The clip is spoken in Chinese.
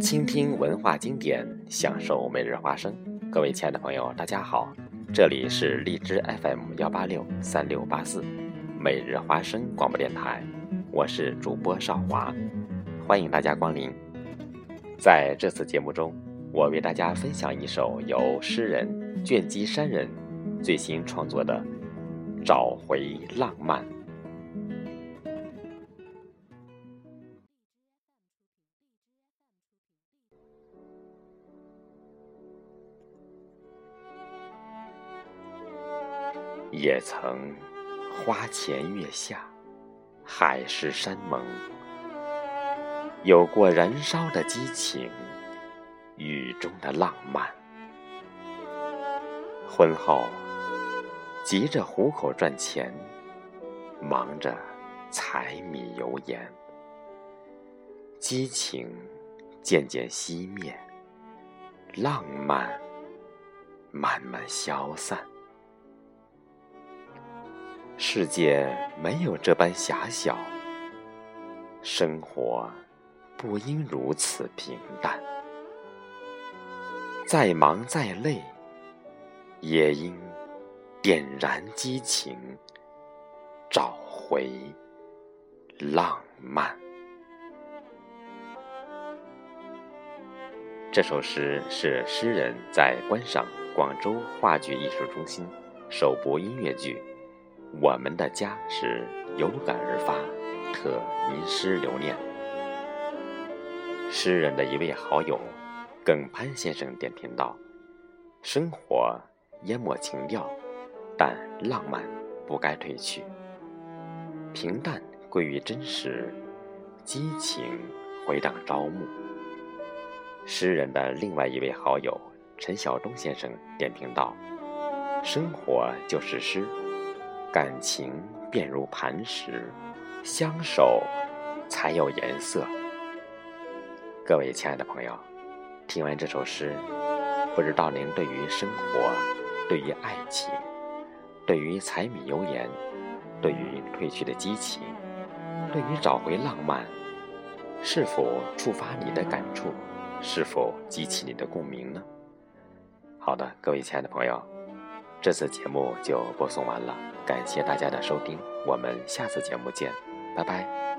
倾听文化经典，享受每日花生。各位亲爱的朋友，大家好，这里是荔枝 FM 幺八六三六八四每日花生广播电台，我是主播少华，欢迎大家光临。在这次节目中，我为大家分享一首由诗人卷积山人最新创作的《找回浪漫》。也曾花前月下，海誓山盟，有过燃烧的激情，雨中的浪漫。婚后急着糊口赚钱，忙着柴米油盐，激情渐渐熄灭，浪漫慢慢消散。世界没有这般狭小，生活不应如此平淡。再忙再累，也应点燃激情，找回浪漫。这首诗是诗人在观赏广州话剧艺术中心首部音乐剧。我们的家是有感而发，特吟诗留念。诗人的一位好友耿潘先生点评道：“生活淹没情调，但浪漫不该褪去。平淡归于真实，激情回荡朝暮。”诗人的另外一位好友陈晓东先生点评道：“生活就是诗。”感情便如磐石，相守才有颜色。各位亲爱的朋友，听完这首诗，不知道您对于生活、对于爱情、对于柴米油盐、对于褪去的激情、对于找回浪漫，是否触发你的感触？是否激起你的共鸣呢？好的，各位亲爱的朋友。这次节目就播送完了，感谢大家的收听，我们下次节目见，拜拜。